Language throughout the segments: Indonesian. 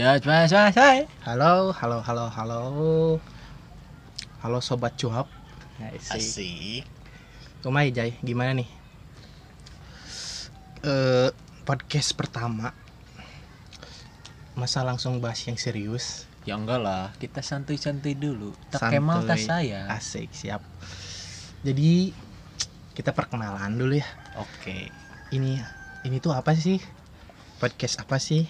Mas, mas, mas. Halo, halo, halo, halo. Halo sobat cuap. Asik. Asik. Kumai Jai, gimana nih? Eh podcast pertama. Masa langsung bahas yang serius? Ya enggak lah, kita santuy-santuy dulu. Tak kemal tas saya. Asik, siap. Jadi kita perkenalan dulu ya. Oke. Ini ini tuh apa sih? Podcast apa sih?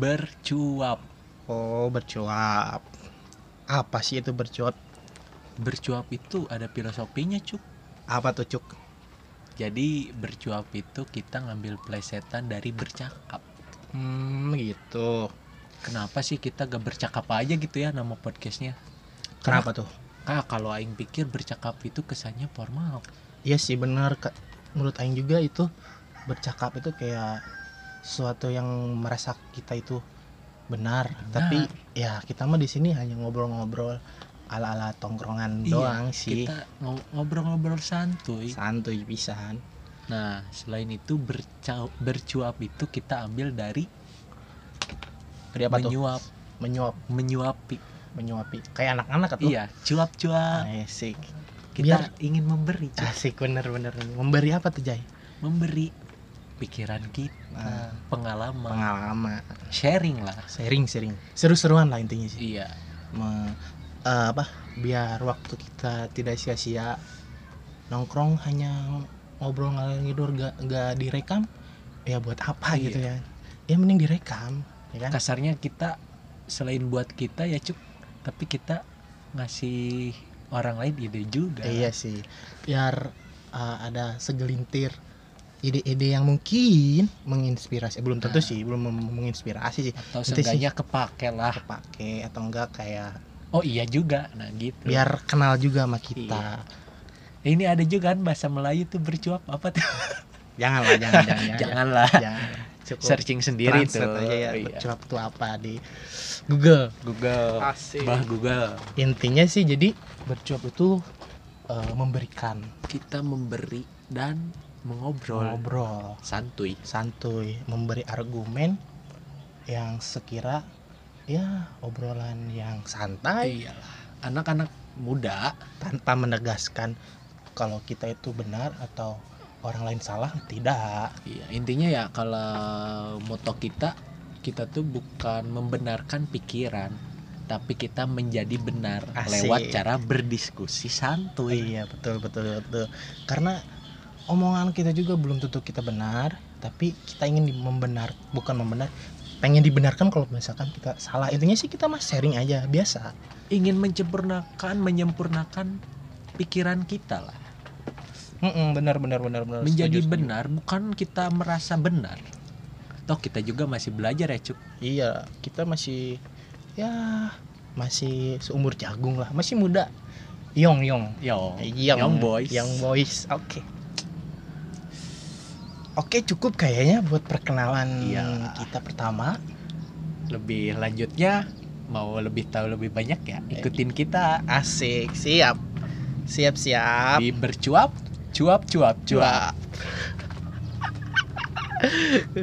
Bercuap. Oh, bercuap. Apa sih itu bercuap? Bercuap itu ada filosofinya, Cuk. Apa tuh, Cuk? Jadi bercuap itu kita ngambil plesetan dari bercakap. Hmm, gitu. Kenapa sih kita gak bercakap aja gitu ya nama podcastnya? Kenapa tuh? Kak, kalau Aing pikir bercakap itu kesannya formal. Iya sih benar Kak. Menurut Aing juga itu bercakap itu kayak sesuatu yang merasa kita itu benar. Benar. Tapi ya kita mah di sini hanya ngobrol-ngobrol ala-ala tongkrongan doang sih. Iya, Kita ngo- ngobrol-ngobrol santuy. Santuy pisan. Nah, selain itu berca- bercuap itu kita ambil dari Dari apa tuh? menyuap, Menyuap, menyuapi. menyuapi. Kayak anak-anak atau? Iya, cuap-cuap. Asik. Kita Biar- ingin memberi, Cuk. Asik bener-bener. Memberi apa tuh Jai? memberi pikiran kita, Nah, pengalaman, pengalaman, sharing lah. sharing-sharing. Seru-seruan lah intinya sih. Iya. me- eh, apa biar waktu kita tidak sia-sia nongkrong hanya ngobrol ngalor ngidur gak, gak direkam ya buat apa Iya. gitu ya ya mending direkam ya kan Kasarnya kita selain buat kita ya, Cuk, tapi kita ngasih orang lain ide juga. iya sih biar eh, ada segelintir ide-ide yang mungkin menginspirasi eh, belum tentu Nah. sih belum menginspirasi sih Atau Nanti sih. seenggaknya kepake lah. kepake atau enggak kayak Oh iya juga. Nah, gitu. biar kenal juga sama kita Ini ada juga kan bahasa Melayu tuh bercuap apa tuh? jangan lah jangan jangan jangan, Janganlah. jangan. Cukup Searching sendiri tuh. aja ya Iya. bercuap itu apa di Google Google. Asik. Bah Google. intinya sih jadi bercuap itu eh, memberikan Kita memberi dan mengobrol. ngobrol Santuy. santuy memberi argumen yang sekira ya obrolan yang santai Iyalah. Anak-anak muda tanpa menegaskan kalau kita itu benar atau orang lain salah tidak Iya, intinya ya kalau moto kita kita tuh bukan membenarkan pikiran, tapi kita menjadi benar Asik. lewat cara berdiskusi santuy. iya betul betul betul karena omongan kita juga belum tentu kita benar tapi kita ingin membenar bukan membenar pengen dibenarkan kalau misalkan kita salah intinya sih kita mah sharing aja biasa Ingin menyempurnakan, menyempurnakan pikiran kita lah. Mm-mm, benar benar benar benar menjadi Setuju, setuju. benar, bukan kita merasa benar. Toh kita juga masih belajar ya, Cuk. iya kita masih ya masih seumur jagung lah masih muda yong yong Yo, young, young boys. young boys oke oke cukup kayaknya buat perkenalan Iya. kita pertama. Lebih lanjutnya mau lebih tahu lebih banyak ya, ikutin kita. Asik siap. Siap siap. Di bercuap, cuap cuap cuap. cuap